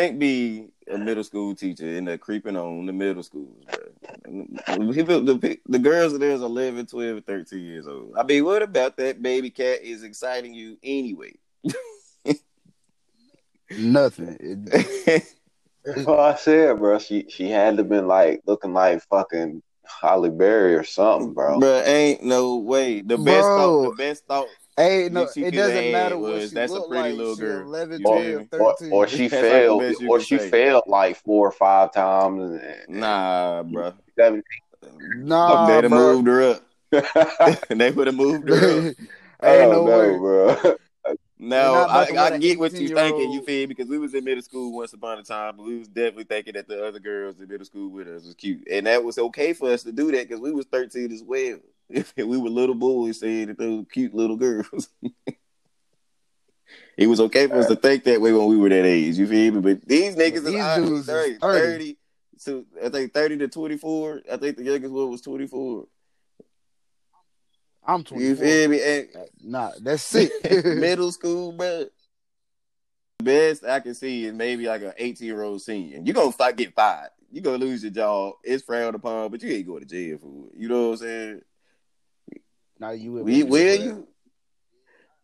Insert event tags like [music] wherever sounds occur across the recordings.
can't be a middle school teacher and they're creeping on the middle schools, bro. People, the, the girls of theirs 11, 12, 13 years old. I mean, what about that baby cat is exciting you anyway? [laughs] Nothing. That's [laughs] what I said, bro. She she had to been like looking like fucking Halle Berry or something, bro. Bro, ain't no way. The best Bro. thought, the best thought. Hey, no, she it doesn't matter what was, she that's a pretty like. little girl. 11, Or, 12, or, 13. or she That's failed, best or she say. failed like four or five times. And, and Nah, bro. seven- Nah, They'd have bro. moved her up. [laughs] [laughs] they would have moved her up. [laughs] Ain't oh no way. no, bro. No, I, I get what you 18-year-old thinking. You feel because we was in middle school once upon a time, but we was definitely thinking that the other girls in middle school with us was cute, and that was okay for us to do that because we was thirteen as well. [laughs] we were little boys saying that they were cute little girls. [laughs] it was okay for us to think that way when we were that age. You feel me? But these niggas These honestly dudes 30, 30. 30 to I think thirty to twenty four. I think the youngest one was twenty four. I'm twenty. You feel me? And Nah, that's sick. [laughs] middle school, bro. The best I can see is maybe like an 18 year old senior. You gonna get fired. You gonna lose your job. It's frowned upon, but you ain't going to jail for it. You know what I'm saying? Now you will. We, will you?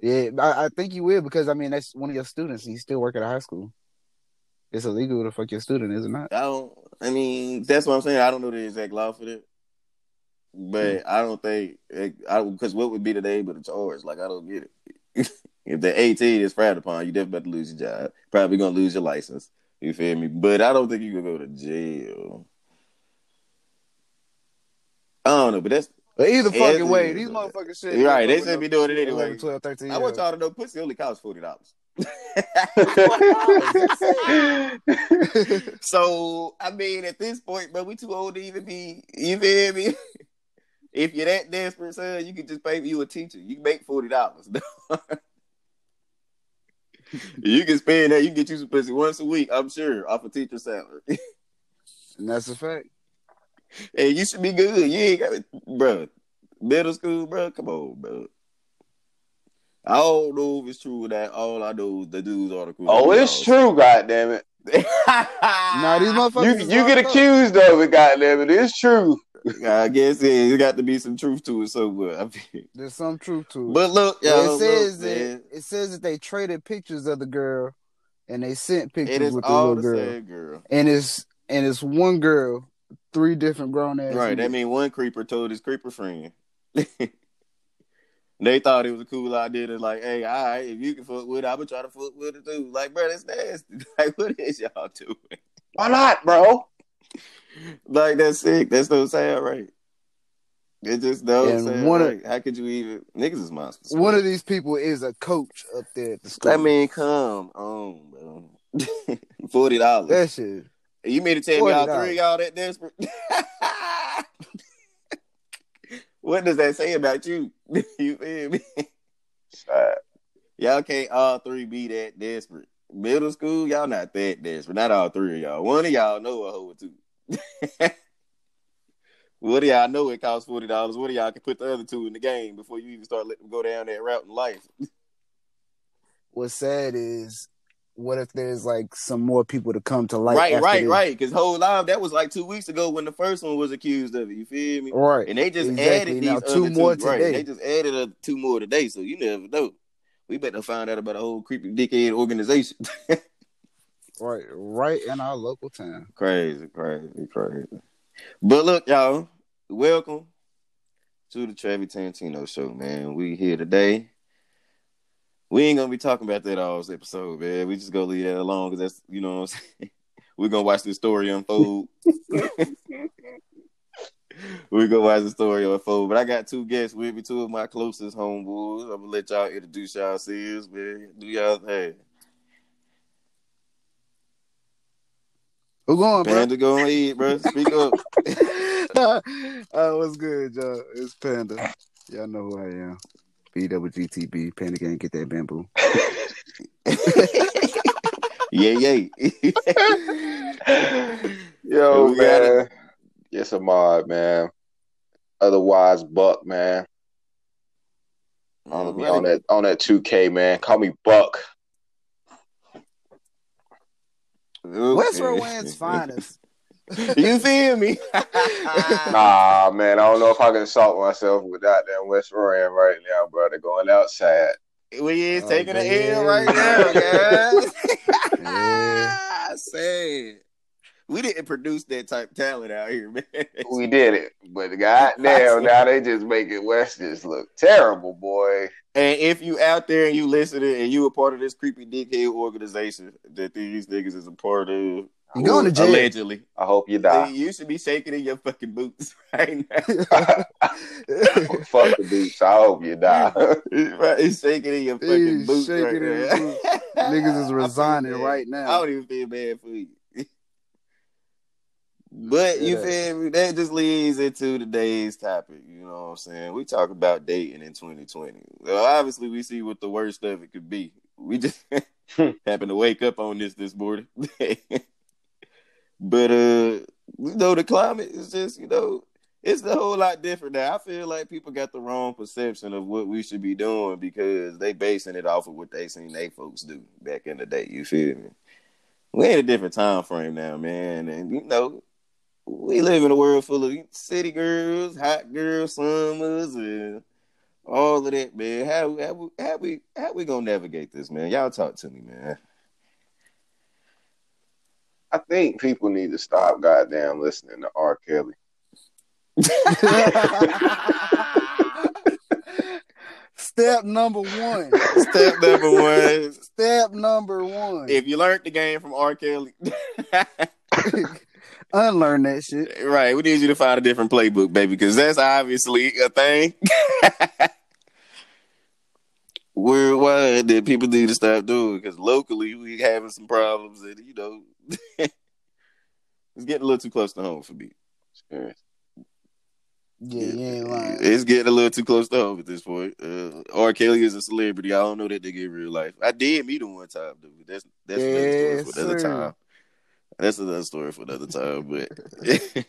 Yeah, I, I think you will because I mean that's one of your students. and You still work at a high school. It's illegal to fuck your student, is it not? I don't. I mean, that's what I'm saying. I don't know the exact law for that, but Hmm. I don't think I because what would be the name of the charge? Like I don't get it. [laughs] if they're 18, is frowned upon. You definitely about to lose your job. Probably gonna lose your license. You feel me? But I don't think you can go to jail. I don't know, but that's But either fucking way, these but- motherfuckers shit. Right, they should be doing it 11, anyway. 12, 13 I want y'all to know pussy only costs forty dollars. [laughs] so I mean, at this point, bro, we too old to even be. You feel me? [laughs] if you're that desperate, son, you can just pay you a teacher. You can make forty dollars. [laughs] you can spend that. You can get you some pussy once a week. I'm sure off a teacher salary. And that's a fact. And you should be good. You ain't got it, bro. Middle school, bro. Come on, bro. I don't know if it's true that all I know is the dudes are the cool. oh, it's true, God damn it. [laughs] Nah, these motherfuckers. You you get locked up. accused of it, goddamn it. It's true. I guess it, it got to be some truth to it somewhere. I mean, There's some truth to it. but look, Well, it says look, that it says that they traded pictures of the girl, and they sent pictures is with the little the girl, same girl. and it's and it's one girl, three different grown ass. Right. That mean one creeper told his creeper friend. [laughs] they thought it was a cool idea to like, hey, all right, if you can fuck with it, I'm gonna try to fuck with it too. Like, bro, that's nasty. [laughs] Like, what is y'all doing? Why not, bro? [laughs] Like, that's sick. That's no sound right. It just don't And sound one of- right. How could you even niggas is monsters? One of these people is a coach up there at the school. I mean, come on, bro. Forty dollars. that shit. You mean to tell me all three of y'all that desperate? [laughs] what does that say about you? [laughs] you feel me? Y'all can't all three be that desperate. Middle school, y'all not that desperate. Not all three of y'all. One of y'all know a hoe or two. [laughs] What do y'all know it costs forty dollars? What do y'all can put the other two in the game before you even start letting them go down that route in life? What's sad is, what if there's like some more people to come to light? right, right, this? right. Because whole live that was like two weeks ago when the first one was accused of it. You feel me? Right. And they just Exactly. added these Now, other two more Right. today. They just added a, two more today, so you never know. We better find out about a whole creepy dickhead organization. [laughs] Right, right in our local town. crazy, crazy, crazy. But look, y'all, welcome to the Travis Tarantino show, man. We here today. We ain't gonna be talking about that all this episode, man. We just gonna leave that alone because that's you know what I'm saying. [laughs] We're gonna watch the story unfold. [laughs] We're gonna watch the story unfold. But I got two guests with me, two of my closest homeboys. I'm gonna let y'all introduce yourselves, man. Do y'all thing. Who going, bro? Panda, go eat, bro. Speak up. [laughs] uh, what's good, y'all? It's Panda. Y'all know who I am. BWGTB. Panda can't get that bamboo. [laughs] [laughs] yeah, yeah. [laughs] Yo, We got man. Yes, Ahmed, man. Otherwise, Buck, man. I'm on that on that 2K, man. Call me Buck. West Rowan's finest. [laughs] you feel me? [laughs] nah, man, I don't know if I can assault myself with that damn West Rowan right now, brother. Going outside. We is Oh, taking an man. L right now, guys. [laughs] Yeah. I said we didn't produce that type of talent out here, man. We did it, but goddamn, now they just making West just look terrible, boy. And if you out there and you listening and you a part of this creepy dickhead organization that these niggas is a part of, You going to jail. allegedly, I hope you die. you should be shaking in your fucking boots [laughs] right now. [laughs] Fuck the beats. I hope you die. [laughs] right, it's shaking in your fucking He's boots shaking right in now. boots. Niggas is resigning right now. I don't even feel bad for you. But you Yeah. feel me? That just leads into today's topic. You know what I'm saying? We talk about dating in 2020. Well, obviously, we see what the worst of it could be. We just hmm. happened to wake up on this this morning. But uh, you know, the climate is just you know, it's a whole lot different now. I feel like people got the wrong perception of what we should be doing because they basing it off of what they seen they folks do back in the day. You feel me? We in a different time frame now, man, and you know, we live in a world full of city girls, hot girls, summers, and all of that, man. How how how we how we gonna navigate this, man? Y'all talk to me, man. I think people need to stop goddamn listening to R. Kelly. [laughs] Step number one. Step number one: Step number one. if you learned the game from R. Kelly, [laughs] Unlearn that shit. right? We need you to find a different playbook, baby, because that's obviously a thing. [laughs] Worldwide, that people need to stop doing because locally we having some problems, and you know, it's getting a little too close to home for me. Serious. Yeah, you ain't lying. It's getting a little too close to home at this point. Uh, R. Kelly is a celebrity. I don't know that nigga in real life. I did meet him one time, dude. That's that's another story for another sir. time. That's another story for another time. But [laughs]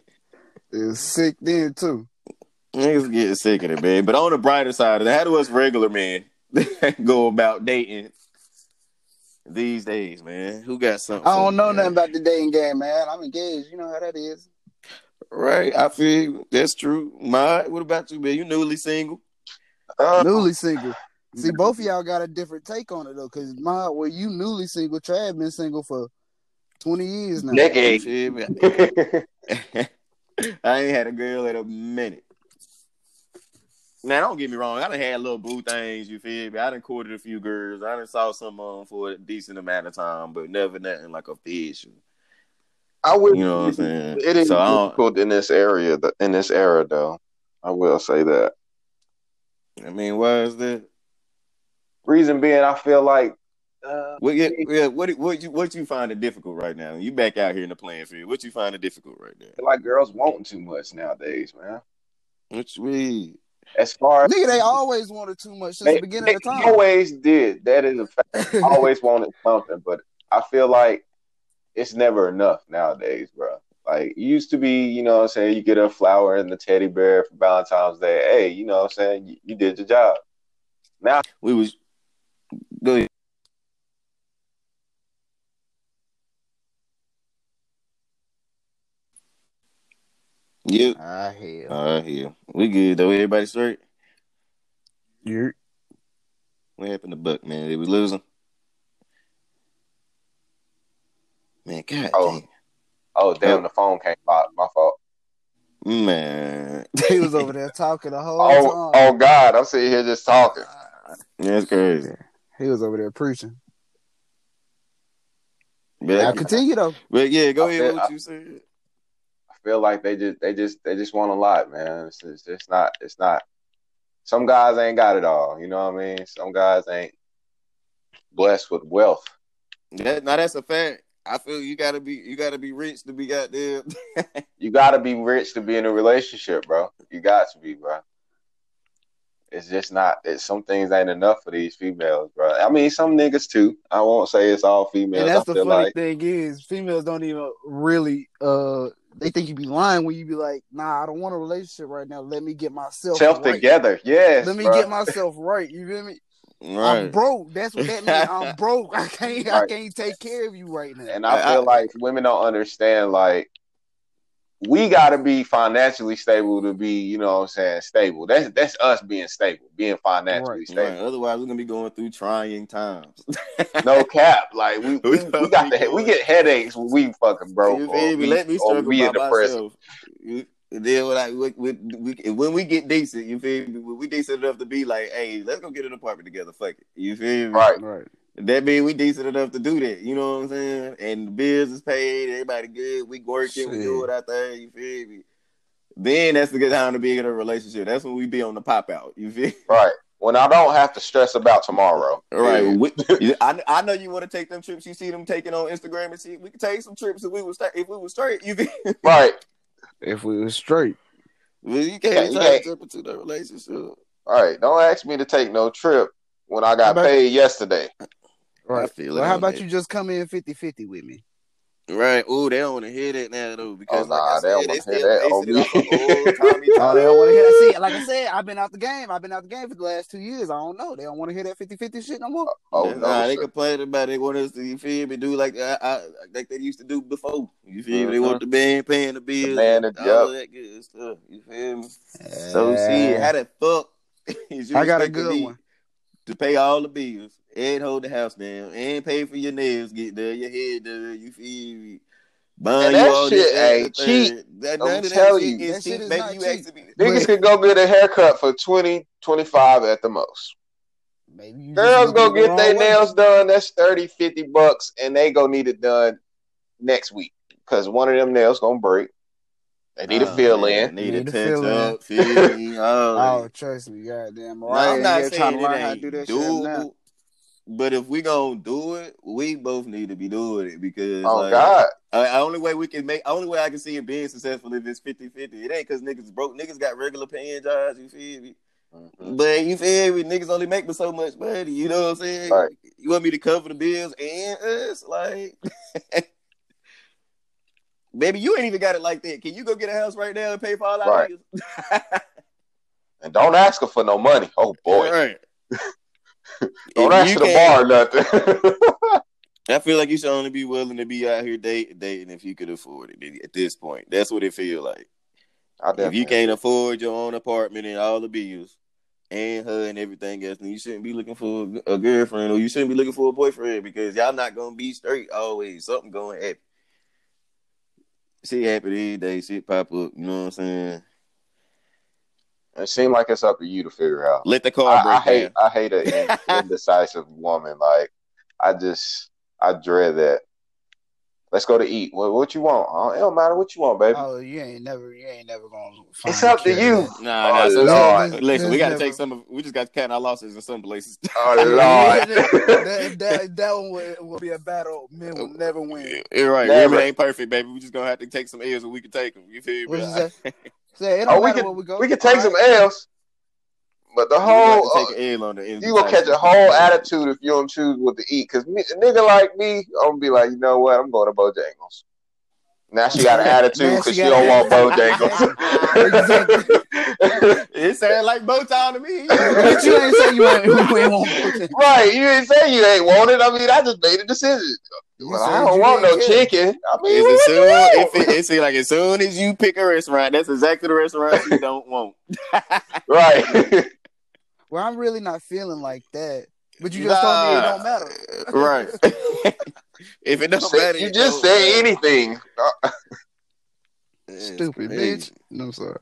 It's sick then too. niggas getting sick of it, man. But on the brighter side of that, how do regular men [laughs] go about dating these days, man? Who got something? I don't know man? nothing about the dating game, man. I'm engaged. You know how that is. Right, I feel that's true. My, what about you, man? You newly single? Uh, Newly single. See, both of y'all got a different take on it though, because my well, you newly single. Trav been single for twenty years now. You Decade. [laughs] [laughs] I ain't had a girl in a minute. Now, don't get me wrong. I done had little boo things, you feel me? I done courted a few girls. I done saw some of them for a decent amount of time, but never nothing like official. I would. You know what I'm saying? It is So difficult in this area, in this era, though. I will say that. I mean, why is that? Reason being, I feel like uh, What, yeah, yeah, what, what, you, what you find it difficult right now? You back out here in the playing field. What you find it difficult right now? I feel like girls wanting too much nowadays, man. You mean? As far as Nigga, they always wanted too much since they, the beginning of the time. always did. That is a fact. [laughs] always wanted something, but I feel like it's never enough nowadays, bro. Like it used to be, you know what I'm saying, you get a flower and the teddy bear for Valentine's Day. Hey, you know what I'm saying? You, you did your job. Now We was go Yep. Ah hell. All right, here. We good though. Everybody straight? You're What happened to Buck, man? Did we lose him? Man, god Oh. damn. oh damn the phone came out. My fault. Man. [laughs] he was over there talking the whole Oh time. oh God, I'm sitting here just talking. That's crazy. He was over there preaching. But, Now continue though. but yeah, go I ahead with feel- what you said. I feel like they just they just they just want a lot, man. It's, it's, it's not it's not. Some guys ain't got it all. You know what I mean? Some guys ain't blessed with wealth. That, now that's a fact. I feel you gotta be you gotta be rich to be goddamn. [laughs] You got to be rich to be in a relationship, bro. You got to be, bro. It's just not. It's, some things ain't enough for these females, bro. I mean, some niggas too. I won't say it's all females. And that's I the feel funny like thing is, females don't even really. uh They think you'd be lying when you'd be like, "Nah, I don't want a relationship right now. Let me get myself self right. together. Yes. Let me bro. get myself right." You feel me? Right. I'm broke. That's what that means. I'm [laughs] broke. [laughs] I can't. I can't take care of you right now. And I I- feel I- like women don't understand like we gotta be financially stable to be, you know what I'm saying, stable. That's that's us being stable, being financially Right. Right. stable. Otherwise, we're gonna be going through trying times. [laughs] No cap. Like we we, We we got the we get headaches when we fucking broke. or feel me? we, Let me or we in by depression. and then when I we, we, we, when we get decent, you feel me? When we decent enough to be like, hey, let's go get an apartment together. Fuck it. You feel me? Right. Right. That mean we decent enough to do that. You know what I'm saying? And the bills is paid, everybody good, we working, we Shit. do it out there, you feel me? Then that's the good time to be in a relationship. That's when we be on the pop out. You feel me? Right. When I don't have to stress about tomorrow. Right. Yeah. We- [laughs] I, I know you want to take them trips. You see them taking on Instagram and see we could take some trips if we was if we was straight. You feel me? Right. If we was straight. Well, you can't you try to can't. into the relationship. All right. Don't ask me to take no trip when I got about- paid yesterday. I feel Well, it how about that. you just come in 50-50 with me? Right. Oh, they don't want to hear that now though because Oh, like nah, I they don't said, they wanna still hear that basing oh, it off me. [laughs] Tommy Oh, they don't want to hear that. See, like I said, I've been out the game. I've been out the game for the last two years. I don't know. They don't want to hear that 50-50 shit no more. Oh nah, no. they complain about it. They want us to you feel me do like I, I, like they used to do before. You feel me? They want mm-hmm. the band paying the bills, man, and all of that good stuff. You feel me? So see, how the fuck [laughs] is you I got a good one. to pay all the bills and hold the house down and pay for your nails, get done, your head done, you feel me? Buying you that all shit this, that, ain't cheap. That, I'm none of that telling shit you. is That shit cheap. is not you cheap. asking me. Niggas But- can go get a haircut for 20, 25 at the most. Maybe you Girls looking go get their nails done. That's 30, 50 bucks, and they go need it done next week because one of them nails gonna break. They need a Oh, fill man, in. Need, Need a a fill touch in. up, feel me? [laughs] all Oh, trust me, goddamn. No, Mariah I'm not saying trying to it learn how to do that shit now. But if we gonna do it, we both need to be doing it because Oh like, God, the only way we can make, the only way I can see it being successful if it's 50 50. It ain't because niggas broke. Niggas got regular paying jobs, you feel me? Mhm. But you feel me? Niggas only make me so much money, you know what I'm saying? Right. You want me to cover the bills and us? Like, [laughs] baby, you ain't even got it like that. Can you go get a house right now and pay for all our Right. [laughs] and don't ask her for no money. Oh boy, Right. Don't ask you can't- borrow nothing. [laughs] I feel like you should only be willing to be out here dating, dating if you could afford it. At this point, that's what it feel like. If you can't afford your own apartment and all the bills and her and everything else, then you shouldn't be looking for a girlfriend or you shouldn't be looking for a boyfriend because y'all not gonna be straight always. Something gonna happen. Shit happen every day. Shit pop up. You know what I'm saying? It seems like it's up to you to figure out. Let the car I, I hate. I hate an [laughs] indecisive woman. Like I just I dread that. Let's go to eat. What, what you want? Oh, it don't matter what you want, baby. Oh, you ain't never, you ain't never gonna. Find It's up to you. that- Nah, Oh, nah. So, Lord. so- listen, we got to never- take some of. We just got to count our losses in some places. [laughs] Oh Lord. [laughs] that, that, that one will, will be a battle men will never win. You're right. Never. Women ain't perfect, baby. We just gonna have to take some L's and we can take them. You feel What me? You say? Say it don't Oh, we matter can- where we go. we can take All some right. L's, but the We gonna have whole to uh, take an L on the you gonna catch a whole attitude if you don't choose what to eat. Cause me, a nigga like me, I'm gonna be like, you know what? I'm going to Bojangles. Now she got an [laughs] attitude because she she, don't want an Bojangles. [laughs] [laughs] It sounded like Motown to me. [laughs] But you ain't say you ain't, you ain't want Bojangles. right? You didn't say you ain't want it. I mean, I just made a decision. Well, I don't want no didn't chicken. I mean, Is what it you soon? If it, it seems like as soon as you pick a restaurant, that's exactly the restaurant you don't want. [laughs] right. Well, I'm really not feeling like that. But you just told me it don't matter. Right. if it doesn't matter, you just say matter. anything. Uh, Stupid bitch. No, I'm sorry.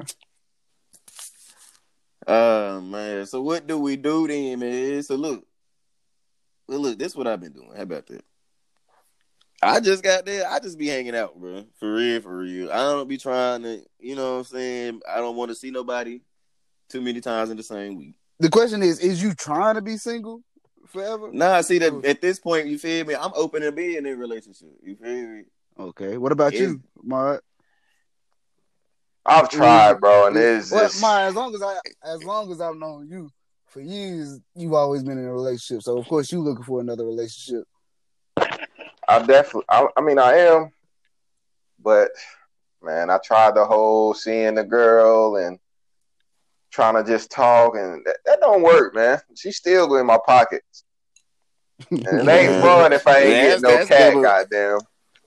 Oh man. So what do we do then, man? So look. Well, look, this is what I've been doing. How about that? I just got there. I just be hanging out, bro. For real, for real. I don't be trying to, you know what I'm saying? I don't want to see nobody too many times in the same week. The question is, is you trying to be single forever? Nah, see that at this point, you feel me? I'm open to being in a relationship. You feel me? Okay. What about Is- you, Mark? I've tried, bro, and it's Well, just Mark, as long as I as long as I've known you for years, you've always been in a relationship. So of course you looking for another relationship. I definitely. I, I mean, I am, but man, I tried the whole seeing the girl and trying to just talk, and that, that don't work, man. She's still in my pockets. [laughs] And it ain't Yeah. fun if I ain't That's- getting no cat, goddamn.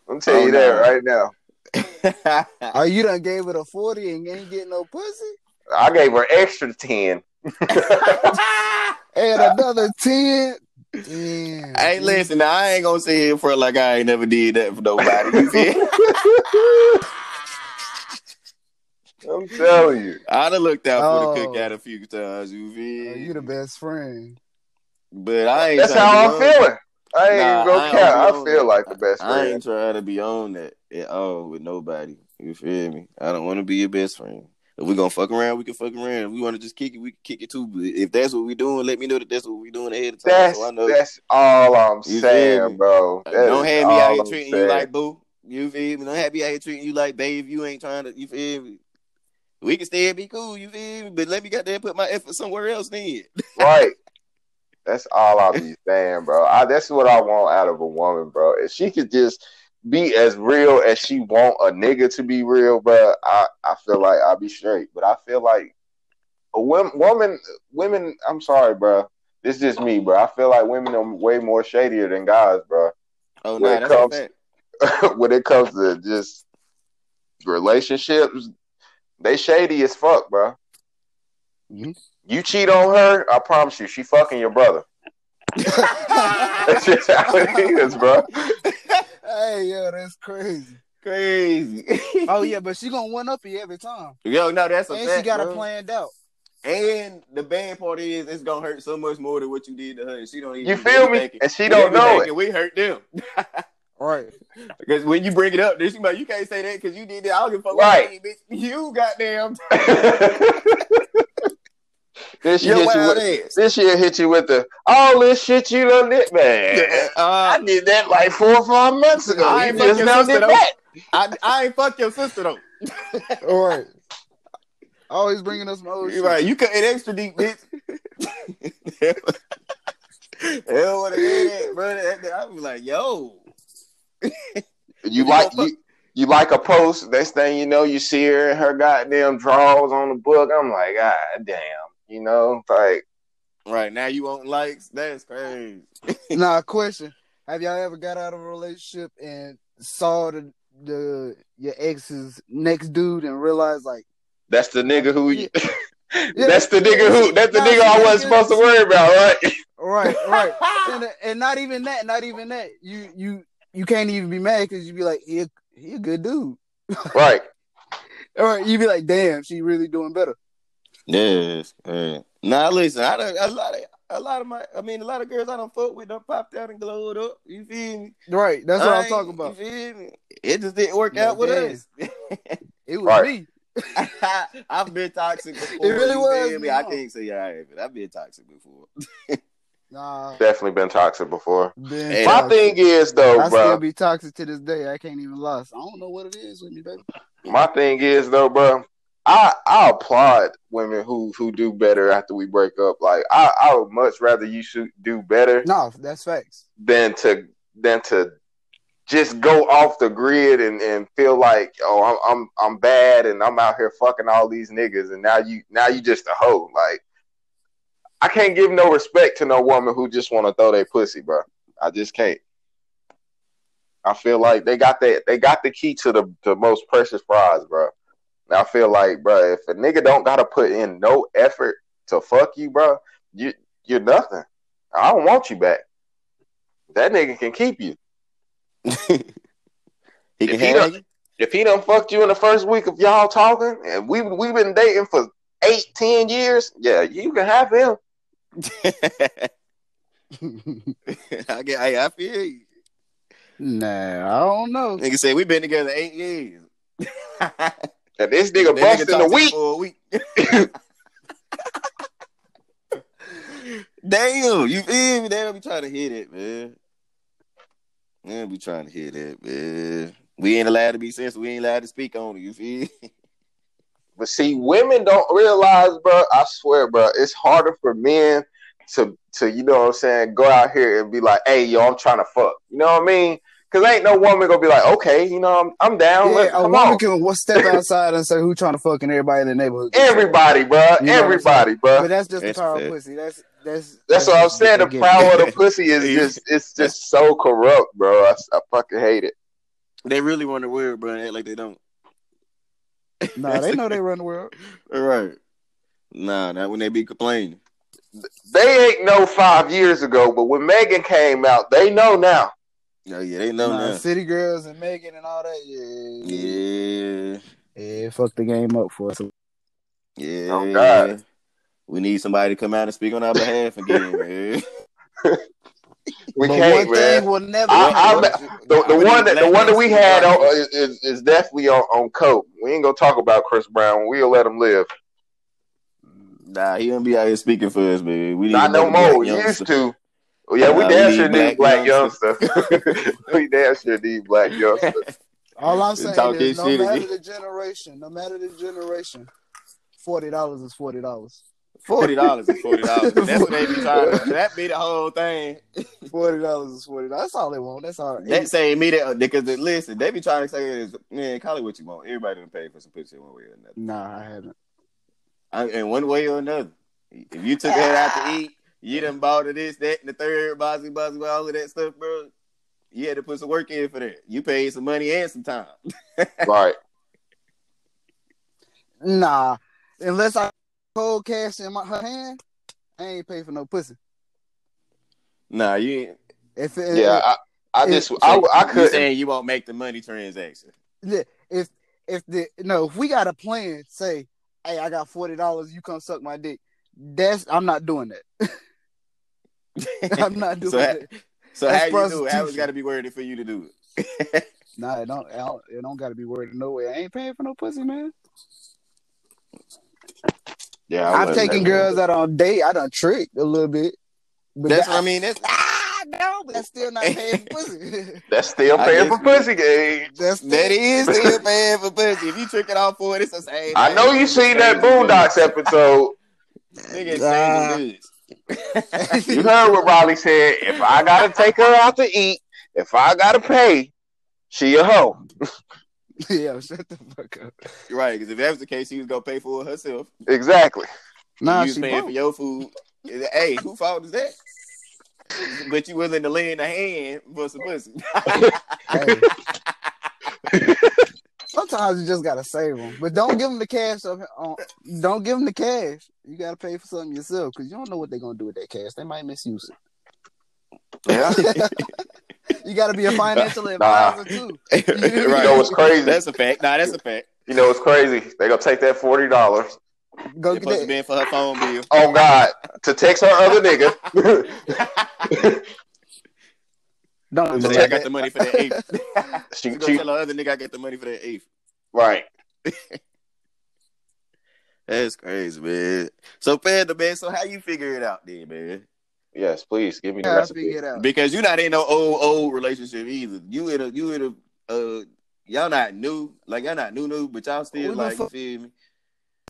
I'm telling Oh, you that no. right now. [laughs] Oh, you done gave it a 40 and ain't getting no pussy? I gave her extra 10. [laughs] And another 10? Damn. Hey, listen, now, I ain't gonna sit here for like I ain't never did that for nobody. You feel? [laughs] I'm telling you. I done looked out for the Oh. cookout a few times. You Oh, feel? you the best friend. But I ain't. That's how I'm feeling. I ain't Nah, gonna I count. I feel that. like the best friend. I ain't trying to be on that at all with nobody. You feel me? I don't want to be your best friend. If we gonna fuck around, we can fuck around. If we want to just kick it, we can kick it too. But if that's what we doing, let me know that that's what we doing ahead of time, That's so I know. that's all I'm You saying, bro. That don't have me out here I'm treating you like boo. You feel me? Don't have me out here treating you like babe. You ain't trying to. You feel me? We can still be cool. You feel me? But let me get there and put my effort somewhere else. Then [laughs] right. That's all I'll be [laughs] saying, bro. I, that's what I want out of a woman, bro. If she could just be as real as she want a nigga to be real, bro, I, I feel like I'll be straight. But I feel like a woman, women. I'm sorry, bro. This is just me, bro. I feel like women are way more shadier than guys, bro. oh When no, it comes- [laughs] when it comes to just relationships, they shady as fuck, bro. Mhm. You cheat on her, I promise you, she fucking your brother. [laughs] [laughs] That's just how it is, bro. Hey, yo, that's crazy. Crazy. [laughs] Oh, yeah, but she gonna one up you every time. Yo, no, that's a And fact. she got it planned out. And the bad part is, it's gonna hurt so much more than what you did to her. She don't even. You feel me? Thinking, And she don't know it. We hurt them Right. because when you bring it up, she like, you can't say that because you did that. I don't give a fuck. Right. you bitch. You goddamn. Then she Yo, hit you with. ass. Then she'll hit you with the all this shit you done did, man. Uh, I did that like four or five months ago. I You ain't just fucking now sister, did though. that. I, I ain't fuck your sister though. [laughs] All right. Always bringing us some old You shit. right. You cut it extra deep, bitch. [laughs] Hell, what a head, bro. That- that- I was like, yo. You You like gonna you, you like a post. Next thing you know, you see her and her goddamn draws on the book. I'm like, ah, damn, you know, like Right now, you want likes? That's crazy. Nah, [laughs] question. Have y'all ever got out of a relationship and saw the the your ex's next dude and realized like that's the nigga who. Yeah. [laughs] that's the nigga who. That's the Nah, nigga I wasn't supposed to worry about, right? right, [laughs] right. and, and not even that, not even that. You you you can't even be mad because you'd be like, he a, he a good dude. right. Or you'd be like, damn, she really doing better. Yes. Yeah. Now listen, I done, a lot of a lot of my, I mean, a lot of girls I don't fuck with done popped out and glowed up. You feel me? Right, that's what I I'm talking about. You feel me? It just didn't work Yeah, out with us. [laughs] It was Right. me. [laughs] I've been toxic [laughs] before. It really you was feel me, me? I huh? can't say I haven't. I've been toxic before. Nah, Definitely been toxic before. been My toxic. thing is though, I bro. still be toxic to this day. I can't even lie. I don't know what it is with me, baby. My thing is though, bro. I I applaud women who who do better after we break up. Like I I would much rather you should do better No, that's facts. than to than to just go off the grid and, and feel like oh I'm I'm I'm bad and I'm out here fucking all these niggas and now you now you just a hoe like I can't give no respect to no woman who just want to throw their pussy, bro. I just can't. I feel like they got that they got the key to the, the most precious prize, bro. And I feel like, bro, if a nigga don't gotta put in no effort to fuck you, bro, you you're nothing. I don't want you back. That nigga can keep you. [laughs] he can If he done- you. If he done fucked you in the first week of y'all talking, and we we've been dating for eight, ten years, yeah, you can have him. [laughs] I get. I, I feel you. nah, I don't know. Nigga said we've been together eight years. [laughs] And this nigga That bust in a week. for a week. [laughs] Damn, you feel me? They don't be trying to hit it, man. They don't be trying to hit it, man. We ain't allowed to be sensitive. We ain't allowed to speak on it. You feel? [laughs] But see, women don't realize, bro. I swear, bro, it's harder for men to to you know what I'm saying, go out here and be like, hey, yo, I'm trying to fuck. You know what I mean? Cause ain't no woman gonna be like, okay, you know, I'm I'm down. Yeah, Let, a come woman on. can step outside and say who trying to fucking everybody in the neighborhood. Everybody, bro. You know what I'm But that's just That's the power fair. of pussy. That's that's That's what I'm saying. The power of the [laughs] pussy is just it's just so corrupt, bro. I, I fucking hate it. They really want to wear it, bro, act like they don't. Nah, they know they run the world. All [laughs] right. Nah, not when they be complaining. They ain't know five years ago, but when Megan came out, they know now. Oh yeah, they know nah, now. City Girls and Megan and all that. Yeah, Yeah, yeah. Fuck the game up for us. yeah. Oh, God. We need somebody to come out and speak on our behalf again, [laughs] man. We but can't, one man. will never. I- I'm- The, the We one need that the one that we had on, is, is is definitely on, on coke. We ain't gonna talk about Chris Brown. We'll let him live. Nah, he don't be out here speaking for us, man. We need Not no more. We used to. Oh, yeah, we Nah, we damn need sure need black black youngsters. [laughs] we damn sure need black youngsters. all I'm saying Talk is, no shit matter the generation, no matter the generation, forty dollars is forty dollars. Forty dollars is forty dollars. [laughs] That's what they be trying to. That be the whole thing. Forty dollars is forty dollars. That's all they want. That's all. That say me that uh, because they- listen, they be trying to say is man, call it what you want. Everybody done pay for some pussy one way or another. Nah, I haven't. I, in one way or another. If you took her out to eat, you done bought her this, that, and the third, bossy, bossy, all of that stuff, bro. You had to put some work in for that. You paid some money and some time. [laughs] right. Nah, unless I cold cash in my her hand, I ain't pay for no pussy. Nah, you ain't. If it, Yeah, I, I It- just I, I couldn't. saying you won't make the money transaction. if if if the no, if we got a plan, say, hey, I got forty dollars, you come suck my dick. That's I'm not doing that. [laughs] [laughs] I'm not doing so, ha- that. so That's how you do it? How it's prostitution. got to be worthy for you to do it? [laughs] Nah, it don't. I don't it don't got to be worried no way. I ain't paying for no pussy, man. Yeah, I I've wouldn't taken pay girls out on date. I done tricked a little bit. But That's that- what I mean. That's Ah, no, but that's still not paying for pussy. [laughs] That's still paying for pussy game. that's that is still paying for pussy. If you trick it off for it, it's the same. I know you seen that Boondocks episode. Nigga, Nah. Same goods. You heard what Riley said. If I gotta take her out to eat, if I gotta pay, she a hoe. [laughs] yeah, shut the fuck up. right? Because if that was the case, she was gonna pay for it herself. Exactly. Nah, you was she paying for broke. your food. Hey, who fault is that? But you willing to lend a hand for some pussy. [laughs] Hey. [laughs] Sometimes you just gotta save them, but don't give them the cash. Up, on, don't give them the cash. You gotta pay for something yourself because you don't know what they're gonna do with that cash. They might misuse it. Yeah. it. [laughs] you gotta be a financial advisor too. [laughs] right. You know what's crazy? That's a fact. Nah, that's a fact. You know it's crazy. They gonna take that forty dollars. Go It's get supposed to that. be for her phone bill. Oh God, to text her other nigga. [laughs] Don't Say, even I got that- the money for that eighth. she, She she, tell her other nigga I got the money for that eighth. [laughs] right. [laughs] That's crazy, man. So, Panda, man, so how you figure it out then, man? Yes, please give me the Yeah, I recipe. figure it out. Because you're not in no old, old relationship either. You in a, you in a, uh, y'all not new. Like, y'all not new, new, but y'all still, We been like, you feel me?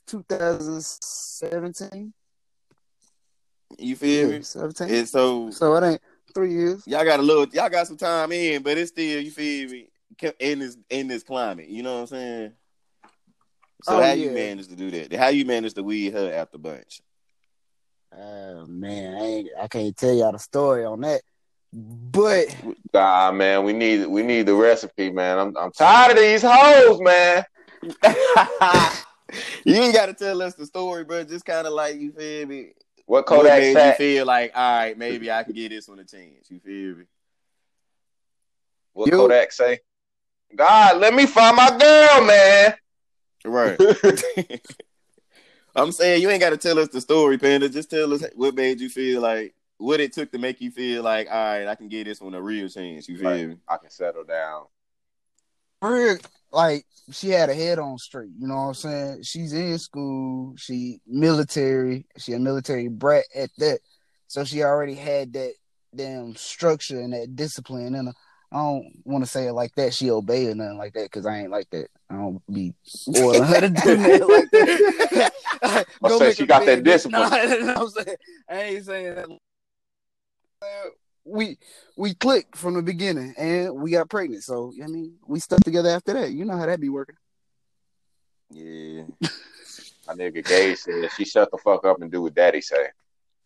2017. You feel Yeah, me? 17. And so, So it ain't three years. y'all got a little, y'all got some time in, but it's still, you feel me? In this, in this climate, you know what I'm saying? So Oh, how you yeah. manage to do that? How you manage to weed her out the bunch? Oh man, I ain't. I can't tell y'all the story on that. But Nah, man, we need we need the recipe, man. I'm I'm tired of these hoes, man. [laughs] you ain't got to tell us the story, bro. Just kind of like you feel me. What What Kodak made you feel like, all right, maybe I can get this one a chance. You feel me? What You- Kodak say? God, let me find my girl, man. Right. [laughs] [laughs] I'm saying you ain't got to tell us the story, Panda. Just tell us what made you feel like what it took to make you feel like, all right, I can get this one a real chance. You feel Right. me? I can settle down. her, like she had a head on straight. You know what I'm saying? She's in school. She military. She a military brat at that. So she already had that damn structure and that discipline And. I don't want to say it like that. She obey or nothing like that because I ain't like that. I don't be ordering her to do that like that. [laughs] I'll Go say she got bed, [laughs] that discipline. Nah, you know what I'm saying? I ain't saying that. We we clicked from the beginning, and we got pregnant. So I mean, we stuck together after that. You know how that be working. Yeah. My nigga Gage said she shut the fuck up and do what daddy say.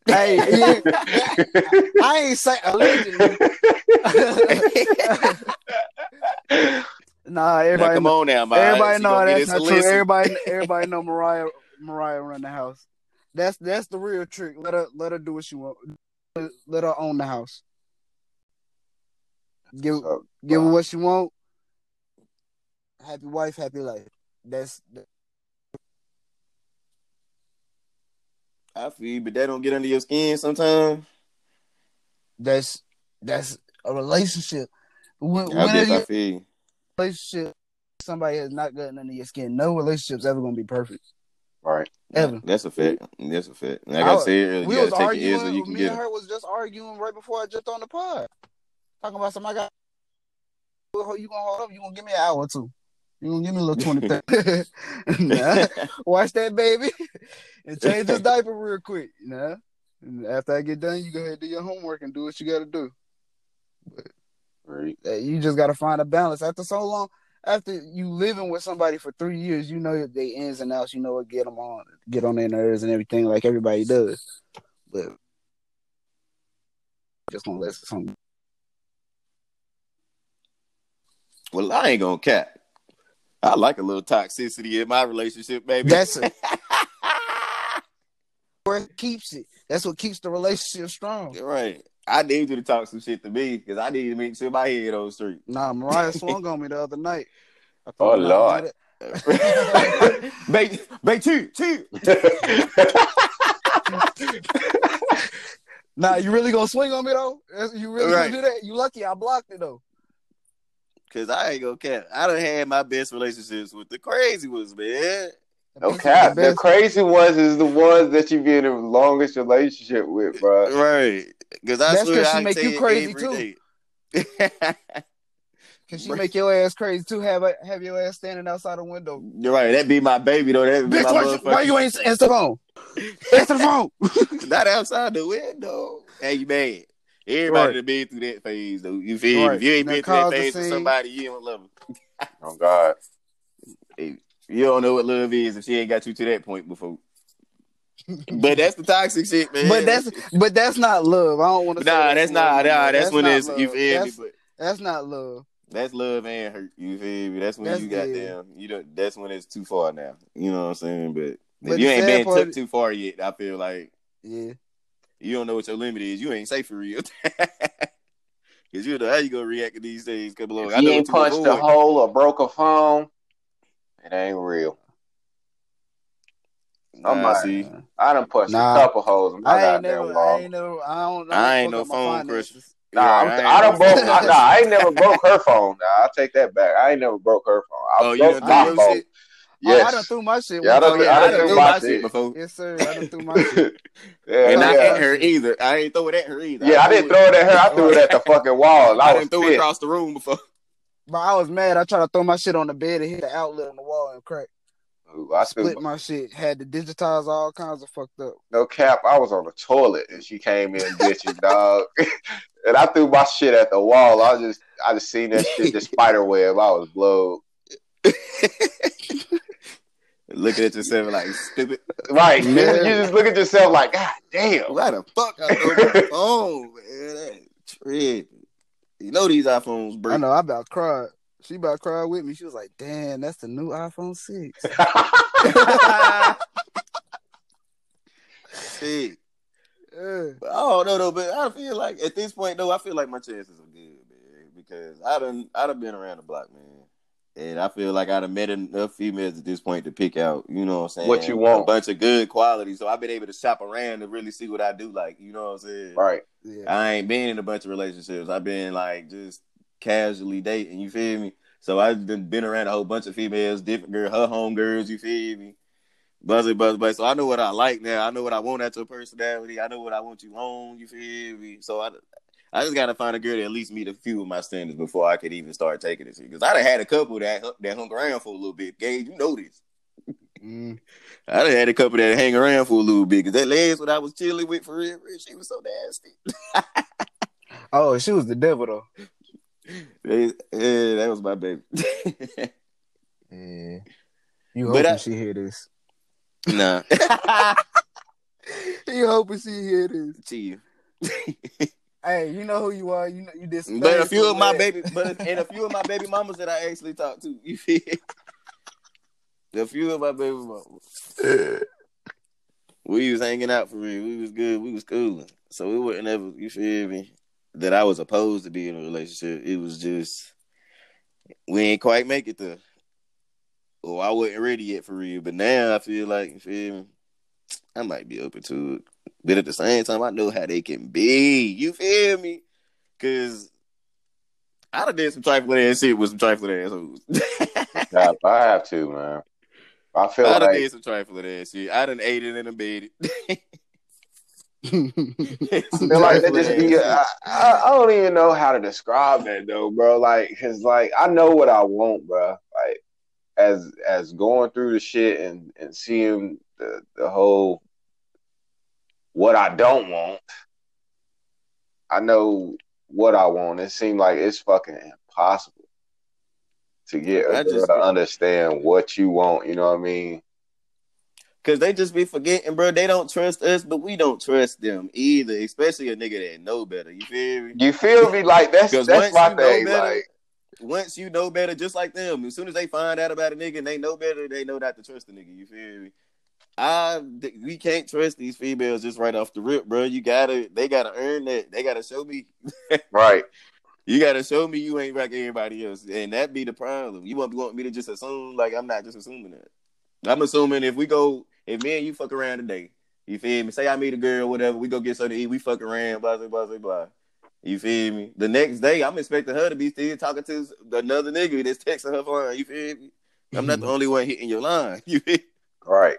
Hey, [laughs] yeah, I ain't say allegedly. [laughs] nah, Now, everybody. come know, on now, everybody know that's not true. Everybody, [laughs] everybody know Mariah. Mariah run the house. That's that's the real trick. Let her let her do what she want. Let her own the house. Give So, give her what she want. Happy wife, happy life. That's I feel, but that don't get under your skin sometimes. that's that's a relationship. When, I when guess I feel. relationship, somebody has not gotten under your skin. No relationship's ever gonna be perfect. right. Ever. That's a fact. That's a fact. Like I I, said earlier, We was arguing. it so you can me get and her was just arguing right before I jumped on the pod, talking about something. I got you gonna hold up? You gonna give me an hour or two? You gonna give me a little twenty? 30? [laughs] nah, [laughs] watch that baby and change his diaper real quick. Nah. And after I get done, you go ahead and do your homework and do what you got to do. Right. Uh, You just got to find a balance. After so long, after you living with somebody for three years, you know they ins and outs. You know what get them on, get on their nerves and everything, like everybody does. But just gonna let some. Well, I ain't gonna cap. I like a little toxicity in my relationship, baby. That's it. [laughs] Where it keeps it. That's what keeps the relationship strong. right. I need you to talk some shit to me because I need to make sure my head on straight. Nah, Mariah [laughs] swung on me the other night. Oh, told her not to Lord. Bait, bait, two, two. Nah, you really gonna swing on me though? You really Right. gonna do that? You lucky I blocked it though. Cause I ain't gonna cap. I done had my best relationships with the crazy ones, man. Okay, The the crazy ones is the ones that you be in the longest relationship with, bro. Right. Cause I That's swear 'cause she I make you crazy, too. [laughs] Can she make your ass crazy too? Have a, have your ass standing outside the window. You're right. That be my baby though. That be Bitch, my why, you- why you ain't answer the phone? [laughs] Answer the phone. Not outside the window. Hey, you mad? Everybody Right. done been through that phase though. You feel? Right. If you ain't Done been through that phase with somebody, you don't love them. [laughs] Oh God. Hey, you don't know what love is if she ain't got you to that point before. but that's the toxic shit, man. But that's but that's not love. I don't want to. nah, that's not nah. That's, when not it's you feel that's, me. But That's not love. that's love and hurt. You feel me? That's when That's you got good. them. You don't. That's when it's too far now. You know what I'm saying? But, But if you ain't been took too far yet, I feel like Yeah. You don't know what your limit is. You ain't safe for real. [laughs] Cause you know how you gonna react to these things come along. If I you know ain't what punched a hole or broke a phone, it ain't real. I'm not. like, see, I done punched Nah. a couple holes in my I ain't never. wall. I ain't never. I don't. know. I ain't no phone finances. Nah, Yeah, I'm, I I, ain't done no broke. phone [laughs] I, nah, I ain't never broke her phone. Nah, I take that back. I ain't never broke her phone. I Oh, you broke done my phone. shit? Oh, I done threw my shit. Yeah, I done- Oh yeah, I I done done threw threw my my shit. shit before. Yes, sir. I done threw my [laughs] shit. yeah, And I yeah. ain't her either. I ain't throw it at her either. Yeah, I didn't throw it at her. I threw it at the fucking wall. [laughs] I, I was done threw it across the room before. But I was mad. I tried to throw my shit on the bed and hit the outlet on the wall and crack. Ooh, I threw Split my shit. Had to digitize all kinds of fucked up. no cap. I was on the toilet and she came in bitching, dog. [laughs] and I threw my shit at the wall. I just, I just seen that shit, the spider web. I was blowed. Looking at yourself like stupid. Right, man. [laughs] You just look at yourself like, God damn. Why the fuck I throw my [laughs] phone, man? That tripping. You know these iPhones bro. I know. I about cried. She about cried with me. She was like, "Damn, that's the new iPhone 6. [laughs] Shit. Yeah. But I don't know though, but I feel like at this point though, I feel like my chances are good, man. Because I done I done been around the block, man. And I feel like I've met enough females at this point to pick out, you know what I'm saying? What you want. A bunch of good quality. So I've been able to shop around to really see what I do like, you know what I'm saying? right. Yeah. I ain't been in a bunch of relationships. I've been like just casually dating, you feel me? So I've been, been around a whole bunch of females, different girl, her home girls, you feel me? Buzzy, buzz, buzz. So I know what I like now. I know what I want at your personality. I know what I want you on, you feel me? So I I just gotta find a girl that at least meet a few of my standards before I could even start taking this. Because I done had a couple that that hung around for a little bit. Gage, you know this. Mm. I done had a couple that hang around for a little bit. Cause that last one I was chilling with for real, she was so nasty. [laughs] Oh, she was the devil though. Yeah, that was my baby. [laughs] Yeah. You hoping I- she hear this? nah. [laughs] You hoping she hear this? Chill. Hey, you know who you are. You know you did. some But a few of my baby, but and a few of my baby mamas that I actually talked to. You feel? [laughs] A few of my baby mamas. We was hanging out for real. We was good. We was cool. So it wasn't ever. You feel me? That I was opposed to being in a relationship. It was just we ain't quite make it there. Oh, I wasn't ready yet for real. But now I feel like you feel me. I might be open to it. But at the same time, I know how they can be. You feel me? Cause I'd done did some trifling ass shit with some trifling assholes. Yeah, [laughs] I have to, man. I feel like I done like did some trifling ass shit. I done ate it and embedded. [laughs] [laughs] I feel like that just be. I, I, I don't even know how to describe that though, bro. Like, cause like I know what I want, bro. Like, as as going through the shit and and seeing the the whole what I don't want. I know what I want. It seemed like it's fucking impossible to get a I just- to understand what you want. You know what I mean? Cause they just be forgetting, bro. They don't trust us, but we don't trust them either. Especially a nigga that know better. You feel me? You feel me? Like that's [laughs] that's my thing. better, Like, once you know better, just like them, as soon as they find out about a nigga and they know better, they know not to trust the nigga. You feel me? I we can't trust these females just right off the rip, bro. You gotta, they gotta earn that. They gotta show me. [laughs] right? You gotta show me you ain't like everybody else, and that be the problem. You want want me to just assume like I'm not just assuming that. I'm assuming if we go, if me and you fuck around today, you feel me? Say I meet a girl, whatever, we go get something to eat, we fuck around, blah blah blah blah blah. You feel me? The next day, I'm expecting her to be still talking to another nigga that's texting her phone. You feel me? I'm not the [laughs] only one hitting your line. [laughs] You feel? Right.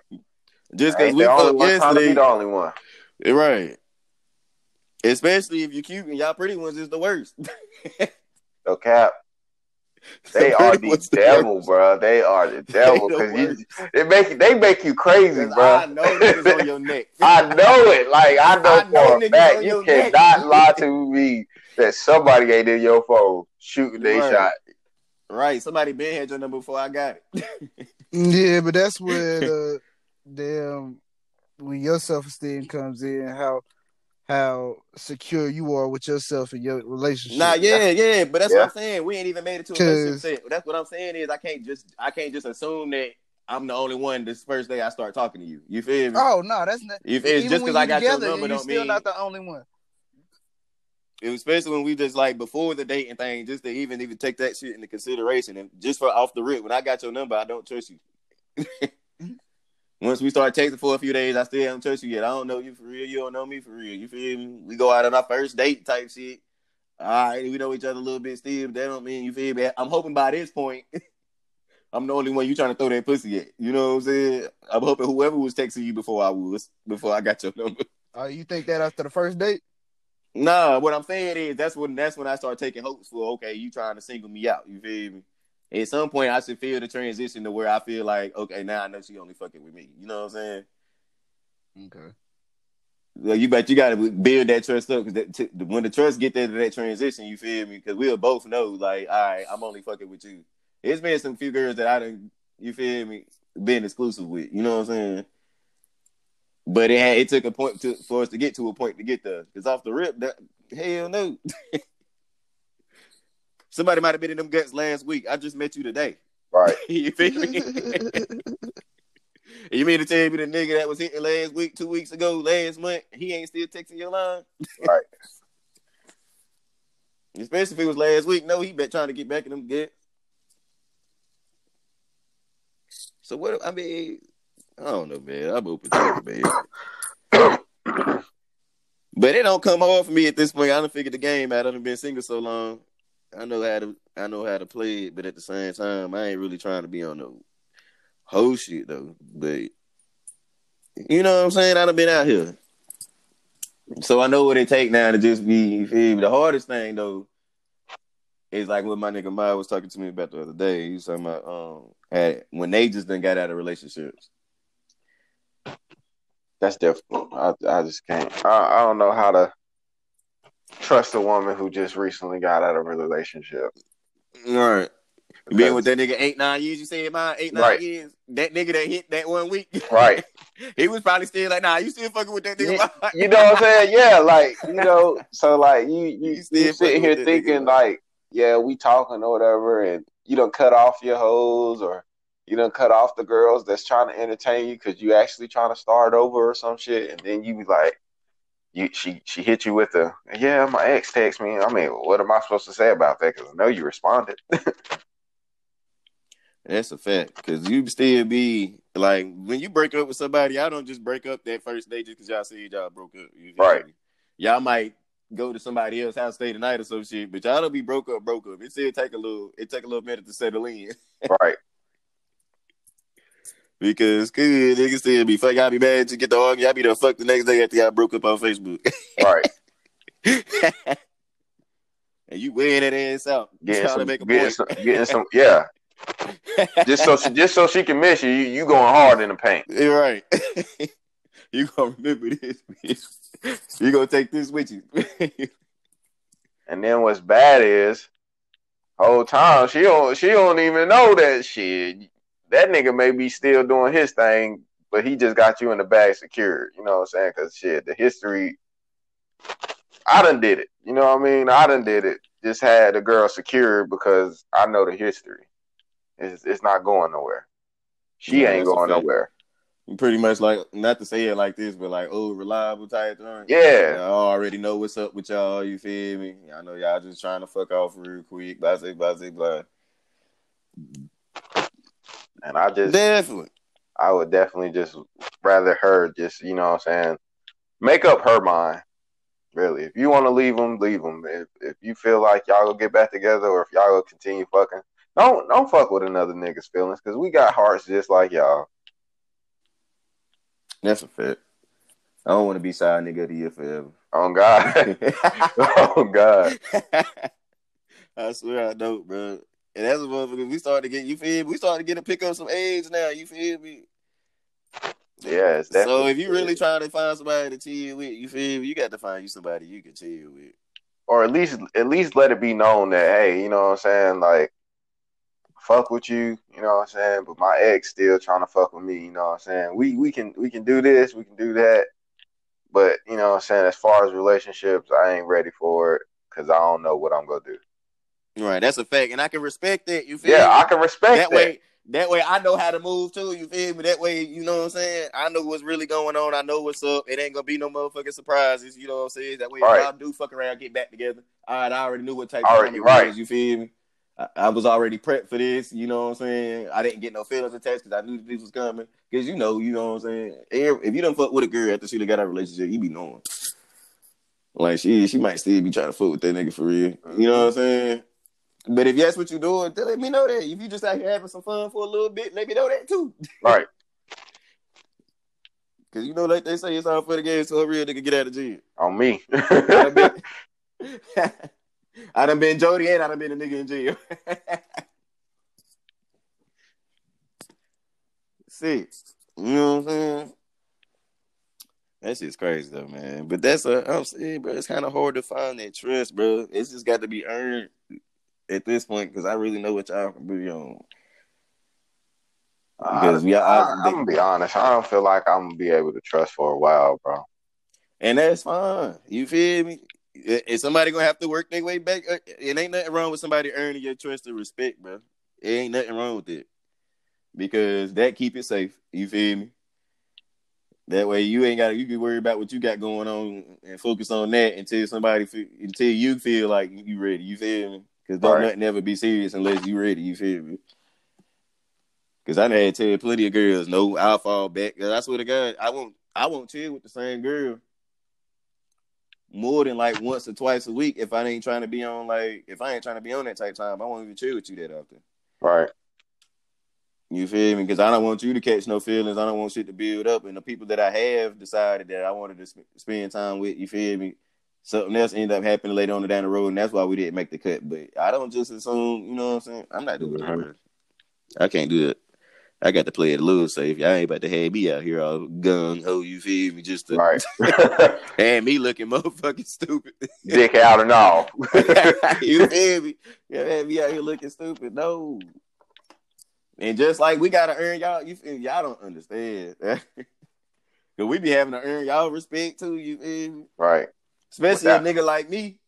Just because we the only fucked one trying to be the only one. Eh, right? Especially if you're cute and y'all pretty ones is the worst. [laughs] No cap. They The are the the devil, worst. bro. They are the [laughs] devil They the because you they make you they make you crazy, 'Cause bro. I know niggas on your [laughs] neck. I know it. Like I know, I know for a fact you your neck. cannot lie to me that somebody ain't in your phone shooting they Right. shot. Right. Somebody been had your number before I got it. Yeah, but that's where the uh, damn when your self esteem comes in, how how secure you are with yourself and your relationship. nah, yeah, yeah. But that's Yeah. what I'm saying. We ain't even made it to a 'Cause- relationship set. That's what I'm saying is I can't just I can't just assume that I'm the only one this first day I start talking to you. You feel me? Oh no, that's not. If it's even just when because I you got your together, number you're don't still mean not the only one. especially when we just like before the dating thing, just to even even take that shit into consideration and just for off the rip, when I got your number, I don't trust you. [laughs] Once we start texting for a few days, I still haven't trust you yet. I don't know you for real. You don't know me for real. You feel me? We go out on our first date type shit. All right, we know each other a little bit still, but that don't mean you feel me. I'm hoping by this point, [laughs] I'm the only one you trying to throw that pussy at. You know what I'm saying? I'm hoping whoever was texting you before I was, before I got your number. Oh, you think that after the first date? Nah, what I'm saying is that's when that's when I start taking hopes for okay, you trying to single me out. You feel me? At some point, I should feel the transition to where I feel like okay, now I know she only fucking with me. You know what I'm saying? Okay. Well, you bet you got to build that trust up because t- when the trust get there to that transition, you feel me? Because we'll both know like, all right, I'm only fucking with you. It's been some few girls that I didn't, you feel me, been exclusive with. You know what I'm saying? But it had, it took a point to for us to get to a point to get there. Because off the rip, that hell no. [laughs] Somebody might have been in them guts last week. I just met you today. Right. [laughs] you feel me? [laughs] you mean to tell me the nigga that was hitting last week, two weeks ago, last month, he ain't still texting your line? Right. [laughs] Especially if it was last week. No, he been trying to get back in them get. So what? I mean, I don't know, man. I'm open to it, man. [coughs] But it don't come hard for me at this point. I don't figure the game out. I've been single so long. I know how to I know how to play it, but at the same time, I ain't really trying to be on no whole shit though. But you know what I'm saying? I done been out here. So I know what it take now to just be? The hardest thing though is like what my nigga Maya was talking to me about the other day. He was talking about um when they just done got out of relationships. That's difficult. I I just can't. I, I don't know how to trust a woman who just recently got out of a relationship. All right. You been with that nigga eight, nine years, you said mine, eight, nine Right. years. That nigga that hit that one week. Right. [laughs] he was probably still like, nah, you still fucking with that nigga. Yeah, [laughs] You know what I'm saying? Yeah, like you know, [laughs] so like you you, You you, still fucking sitting here thinking nigga. like, yeah, we talking or whatever, and you don't cut off your hoes or you don't cut off the girls that's trying to entertain you because you actually trying to start over or some shit, and then you be like, you she she hit you with the yeah, my ex text me. I mean, what am I supposed to say about that? Because I know you responded. [laughs] That's a fact. Cause you still be like when you break up with somebody, y'all don't just break up that first day just cause y'all see y'all broke up. you right y'all might go to somebody else's house, stay the night or some shit, but y'all don't be broke up, broke up. It still take a little it take a little minute to settle in. [laughs] right. Because good niggas still be fuck y'all be mad to get the argue. Y'all be the fuck the next day after y'all broke up on Facebook. [laughs] Right. [laughs] and you wearing that ass out. Getting some, to make a getting some, getting some, yeah. Just so she, just so she can miss you, you, you going hard in the paint. You're right. [laughs] you gonna remember this. bitch. You gonna take this with you. And then what's bad is, whole time she don't she don't even know that shit. That nigga may be still doing his thing, but he just got you in the bag secured. You know what I'm saying? Because shit, the history. I done did it. You know what I mean? I done did it. Just had the girl secured because I know the history. It's it's not going nowhere. She Yeah, ain't going nowhere. Pretty much like not to say it like this, but like oh reliable type thing. Yeah. Y'all already know what's up with y'all, you feel me? I know y'all just trying to fuck off real quick, blah blah blah blah. And I just Definitely. I would definitely just rather her just, you know what I'm saying, make up her mind. Really. If you want to leave them, leave them. If, if you feel like y'all gonna get back together or if y'all gonna continue fucking, don't don't fuck with another nigga's feelings because we got hearts just like y'all. That's a fact. I don't want to be side nigga of the year forever. Oh God. [laughs] [laughs] oh God. [laughs] I swear I don't, bro. And that's a motherfucker. We started to get you feel me? We started to get to pick up some age now. You feel me? Yeah, So if you really trying to find somebody to chill with, you feel me? You got to find you somebody you can chill with. or at least at least let it be known that hey, you know what I'm saying, like fuck with you, you know what I'm saying, but my ex still trying to fuck with me, you know what I'm saying. We we can we can do this, we can do that. But, you know what I'm saying, as far as relationships, I ain't ready for it cuz I don't know what I'm going to do. Right, that's a fact, and I can respect that. You feel Yeah, me? I can respect that that. way. That way, I know how to move too. You feel me? That way, you know what I'm saying. I know what's really going on. I know what's up. It ain't gonna be no motherfucking surprises. You know what I'm saying? That way, Right. if y'all do fuck around, get back together. All right, I already knew what type Already, of time right. was. You feel me? I, I was already prepped for this. You know what I'm saying? I didn't get no feelings attached because I knew this was coming. Because you know, you know what I'm saying. If you don't fuck with a girl after she done got a relationship, you be knowing. Like she, she might still be trying to fuck with that nigga for real. You know what I'm saying? But if that's what you're doing, then let me know that. If you just out here having some fun for a little bit, let me know that too. Right. [laughs] Cause you know, like they say, it's all for the game, so a real nigga get out of jail. On me. [laughs] I done been, [laughs] I done been Jody and I done been a nigga in jail. See, you know what I'm saying? That shit's crazy though, man. But that's a I'm saying, bro. It's kind of hard to find that trust, bro. It's just got to be earned at this point because I really know what y'all can be on. Because we, I, am gonna be honest. I don't feel like I'm gonna be able to trust for a while, bro. and that's fine. You feel me? Is somebody gonna have to work their way back? Uh, It ain't nothing wrong with somebody earning your trust and respect, bro. It ain't nothing wrong with it because that keep it safe. You feel me? That way you ain't got you can worry about what you got going on and focus on that until somebody until you feel like you ready. You feel me? Because don't Right. nothing ever be serious unless you ready. You feel me? Because I had tell plenty of girls, no, I'll fall back. 'Cause I swear to God, I won't I won't chill with the same girl more than like once or twice a week if I ain't trying to be on like if I ain't trying to be on that type time. I won't even chill with you that often. Right. You feel me? Because I don't want you to catch no feelings. I don't want shit to build up. And the people that I have decided that I wanted to sp- spend time with, you feel me? Something else ended up happening later on down the road, and that's why we didn't make the cut. But I don't just assume, you know what I'm saying? I'm not doing that, Mhm. bro. I can't do it. I got to play it a little safe. Y'all ain't about to have me out here all gung ho. You feel me? Just to Right. [laughs] and me looking motherfucking stupid. Dick out and all. [laughs] you feel me? Yeah, man, me out here looking stupid. No. And just like we gotta earn y'all, you feel y'all don't understand. [laughs] Cause we be having to earn y'all respect too, you feel me? right. Especially Without- a nigga like me.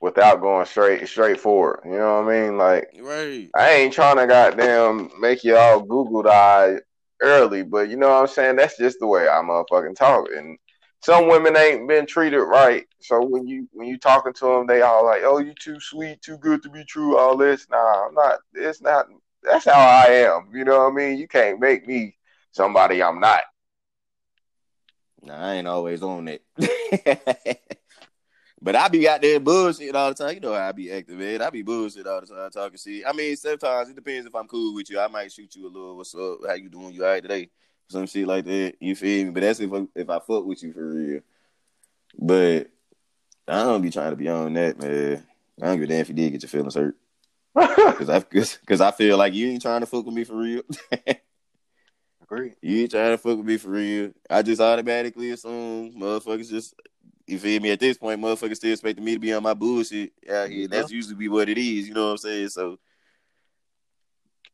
Without going straight straight forward. You know what I mean? Like Right. I ain't trying to goddamn make you all Google eye early, but you know what I'm saying? That's just the way I motherfucking talk. And some women ain't been treated right. So when you when you talking to them, they all like, "Oh, you too sweet, too good to be true." All this, nah, I'm not. It's not. That's how I am. You know what I mean? You can't make me somebody I'm not. Nah, I ain't always on that. [laughs] but I be out there bullshit all the time. You know how I be active, man. I be bullshit all the time, talking shit. I mean, sometimes it depends if I'm cool with you. I might shoot you a little, what's up? How you doing? You all right today? Some shit like that. You feel me? But that's if I, if I fuck with you for real. But I don't be trying to be on that, man. I don't give a damn if you did get your feelings hurt. [laughs] Cause I, cause, cause I feel like you ain't trying to fuck with me for real. Agree. [laughs] You ain't trying to fuck with me for real. I just automatically assume motherfuckers just you feel me at this point, motherfuckers still expecting me to be on my bullshit out here. That's usually be what it is, you know what I'm saying? So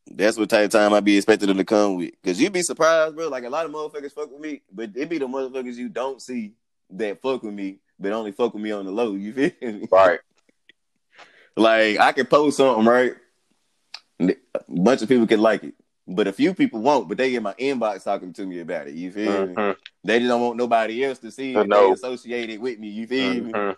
that's what type of time I be expecting them to come with. Cause you'd be surprised, bro. Like a lot of motherfuckers fuck with me, but it be the motherfuckers you don't see that fuck with me, but only fuck with me on the low. You feel me? Right. [laughs] Like I can post something, right? A bunch of people can like it. But a few people won't, but they in my inbox talking to me about it. You feel me? Mhm. They just don't want nobody else to see it. They associated with me. You feel me? Mhm.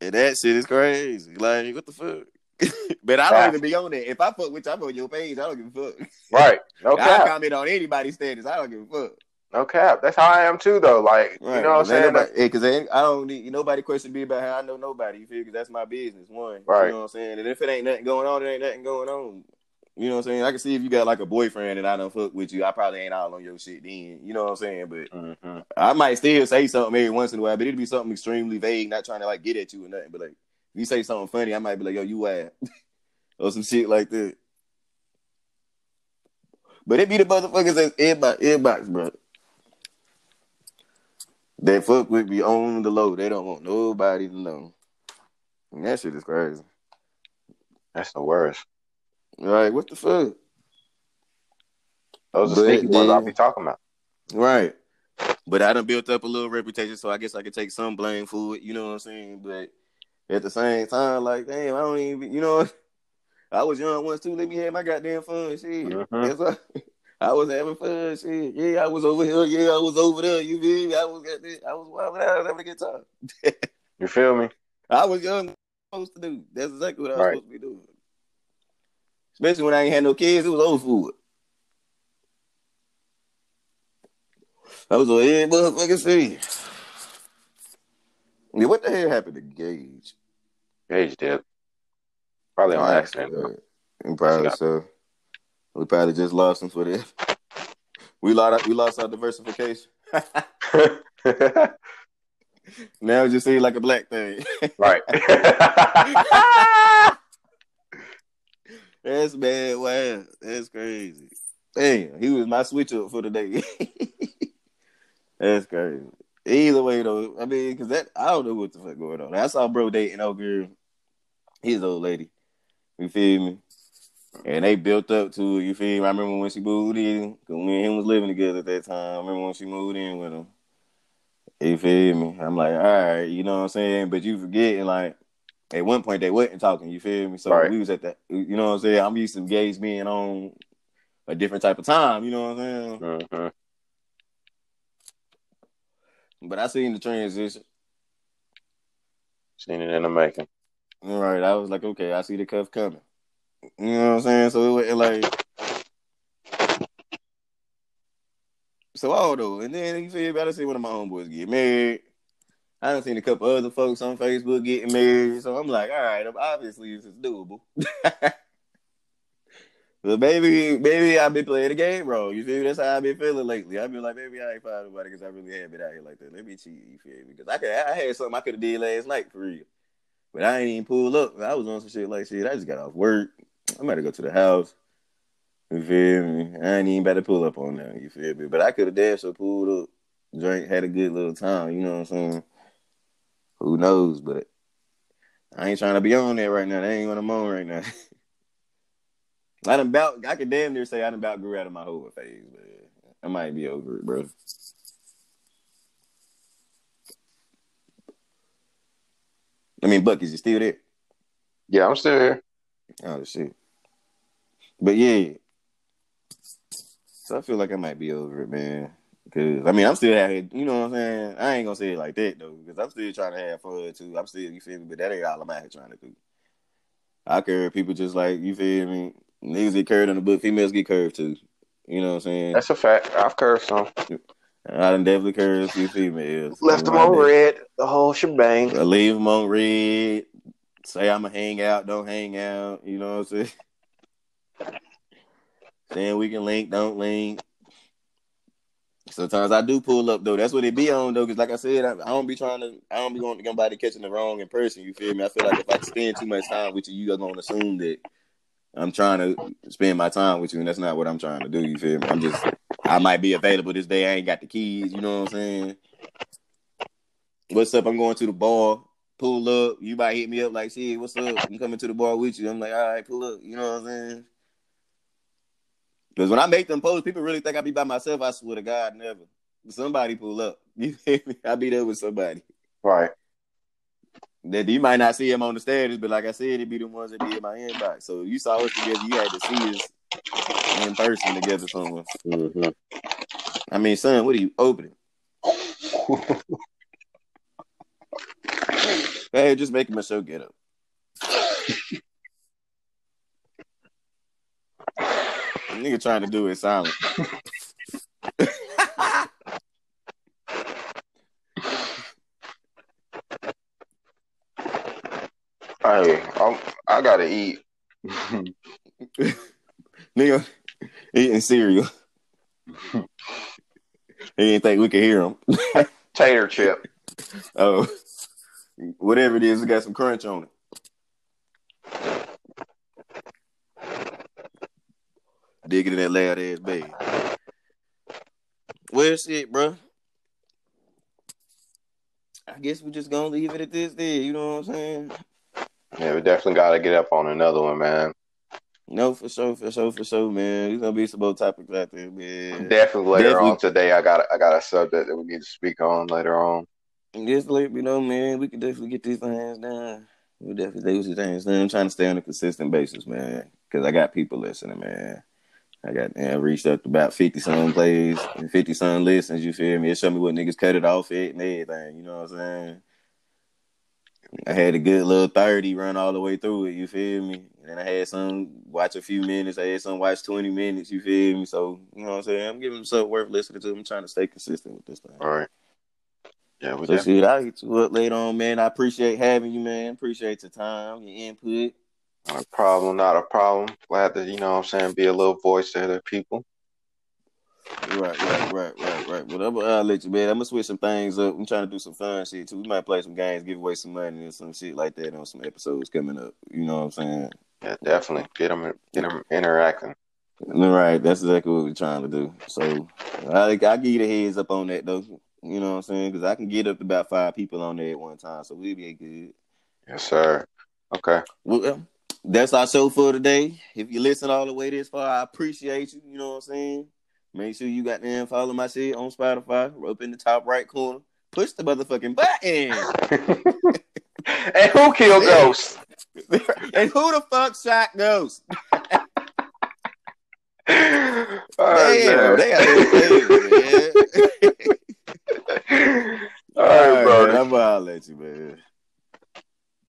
And that shit is crazy. Like, what the fuck? [laughs] but I don't Yeah. even be on that. If I fuck with you, I'm on your page. I don't give a fuck. [laughs] Right. No [laughs] cap. I comment on anybody's status. I don't give a fuck. No cap. That's how I am too, though. Like you know what I'm saying? Because I don't need nobody question me about how I know nobody. You feel? Because that's my business. One, Right. You know what I'm saying? And if it ain't nothing going on, it ain't nothing going on. You know what I'm saying? I can see if you got like a boyfriend and I don't fuck with you, I probably ain't all on your shit then. You know what I'm saying? But Mhm. I might still say something every once in a while, but it'd be something extremely vague, not trying to like get at you or nothing. But like, if you say something funny, I might be like, "Yo, you ad," [laughs] or some shit like that. But it be the motherfuckers that's inbox, inbox, bro. They fuck with me on the low. They don't want nobody to know. And that shit is crazy. That's the worst. Right? What the fuck? Those are sneaky ones I'll be talking about. Right. But I done built up a little reputation, so I guess I could take some blame for it. You know what I'm saying? But at the same time, like, damn, I don't even, you know, [laughs] I was young once too. Let me have my goddamn fun, shit. Mhm. That's why [laughs] I was having fun, shit. Yeah, I was over here. Yeah, I was over there. You feel me? I was this. I was wild. I was having a good time. [laughs] You feel me? I was young. I supposed to do. That's exactly what I was Right. supposed to be doing. Especially when I ain't had no kids, it was old food. I was like, yeah, motherfucker, see. Yeah, what the hell happened to Gage? Gage did. Probably on accident. Uh, and probably Yeah. so. We probably just lost him for this. We lost, we lost our diversification. [laughs] [laughs] now it just seems like a black thing. right. [laughs] That's bad. Wow, that's crazy. Damn, he was my switch up for the day. [laughs] that's crazy. Either way, though, I mean, because that I don't know what the fuck going on. I saw bro dating old girl, his old lady. You feel me? And they built up to it. You feel me? I remember when she moved in, because me and him was living together at that time. I remember when she moved in with him. You feel me? I'm like, all right, you know what I'm saying? But you forgetting, like, at one point they wasn't talking, you feel me? So Right. we was at that, you know what I'm saying? I'm used to Gage being on a different type of time, you know what I'm saying? hmm But I seen the transition. Seen it in the making. All right, I was like, okay, I see the cuff coming. You know what I'm saying? So it was like, so don't know. And then you feel done see one of my homeboys get married. I done seen a couple other folks on Facebook getting married. So I'm like, all right, obviously this is doable. [laughs] But maybe, maybe I've been playing the game wrong. You feel me? That's how I've been feeling lately. I've been like, maybe I ain't found nobody because I really have been out here like that. Let me cheat. You feel me? Because I could, I had something I could have did last night for real, but I ain't even pull up. I was on some shit like shit. I just got off work. I'm about to go to the house. You feel me? I ain't even about to pull up on that. You feel me? But I could have damn sure pulled up, drank, had a good little time. You know what I'm saying? Who knows? But I ain't trying to be on there right now. That ain't what I'm on right now. [laughs] I done about, I could damn near say I done about grew out of my whole phase, but I might be over it, bro. I mean, Buck, is you still there? Yeah, I'm still here. Oh shit. But yeah. So I feel like I might be over it, man. Cause I mean I'm still here, you know what I'm saying? I ain't gonna say it like that though, because I'm still trying to have fun too. I'm still you feel me, but that ain't all I'm out here trying to do. I curve people just like you feel me. Niggas get curved in the book, females get curved too. You know what I'm saying? That's a fact. I've curved some. I done definitely curved a few females. Left them on red, the whole shebang. I leave them on red. Say I'ma hang out, don't hang out. You know what I'm saying? [laughs] Saying we can link, don't link. Sometimes I do pull up though. That's what it be on though, because like I said, I, I don't be trying to. I don't be going to somebody catching the wrong impression. You feel me? I feel like if I spend too much time with you, you are gonna assume that I'm trying to spend my time with you, and that's not what I'm trying to do. You feel me? I'm just. I might be available this day. I ain't got the keys. You know what I'm saying? What's up? I'm going to the bar. Pull up. You might hit me up like, "Shit, what's up? I'm coming to the bar with you." I'm like, "All right, pull up." You know what I'm saying? Because when I make them posts, people really think I be by myself. I swear to God, never. Somebody pull up. [laughs] You? I be there with somebody. Right. That you might not see him on the status, but like I said, it be the ones that be in my inbox. So you saw us together. You had to see us in person together somewhere. Mm-hmm. I mean, son, what are you opening? [laughs] Hey, just making my show get up. [laughs] Nigga trying to do it silent. Hey, I'm, I gotta eat. [laughs] Nigga eating cereal. he didn't think we could hear him. [laughs] Tater chip. Oh, whatever it is, it got some crunch on it. Digging in that loud ass bed. Well, shit, bro. I guess we're just gonna leave it at this. There, you know what I'm saying? Yeah, we definitely gotta get up on another one, man. No, for sure, for sure, for sure, man. There's gonna be some more topics out there, man. Definitely later Definitely. on today, I got a, I got a subject that we need to speak on later on. Just let me know, man. We can definitely get these things done. We definitely do these things done. I'm trying to stay on a consistent basis, man. Because I got people listening, man. I got man, I reached up to about 50 some plays and 50 some listens, you feel me? It showed me what niggas cut it off at and everything, you know what I'm saying? I had a good little 30 run all the way through it, you feel me? And then I had some watch a few minutes, I had some watch 20 minutes, you feel me? So, you know what I'm saying? I'm giving them something worth listening to. I'm trying to stay consistent with this thing. All right. Yeah, So shit, I'll hit you up later on, man. I appreciate having you, man. Appreciate your time, your input. Not a problem, not a problem. Glad to, you know what I'm saying, be a little voice to other people. Right, right, right, right, right. Whatever I'll let you, man. I'm gonna switch some things up. I'm trying to do some fun shit too. We might play some games, give away some money and some shit like that on some episodes coming up. You know what I'm saying? Yeah, definitely. Get them, get them interacting. Right, that's exactly what we're trying to do. So I I give you the heads up on that though. You know what I'm saying? Because I can get up to about five people on there at one time, so we'll be good. Yes, sir. Okay. Well, that's our show for today. If you listen all the way this far, I appreciate you. You know what I'm saying? Make sure you got them follow my shit on Spotify, up in the top right corner. Push the motherfucking button. [laughs] and who killed Ghost? [laughs] and who the fuck shot Ghost? [laughs] All right, Damn, man. they got their thing, man. All right, brother. man, I'm gonna at you, man.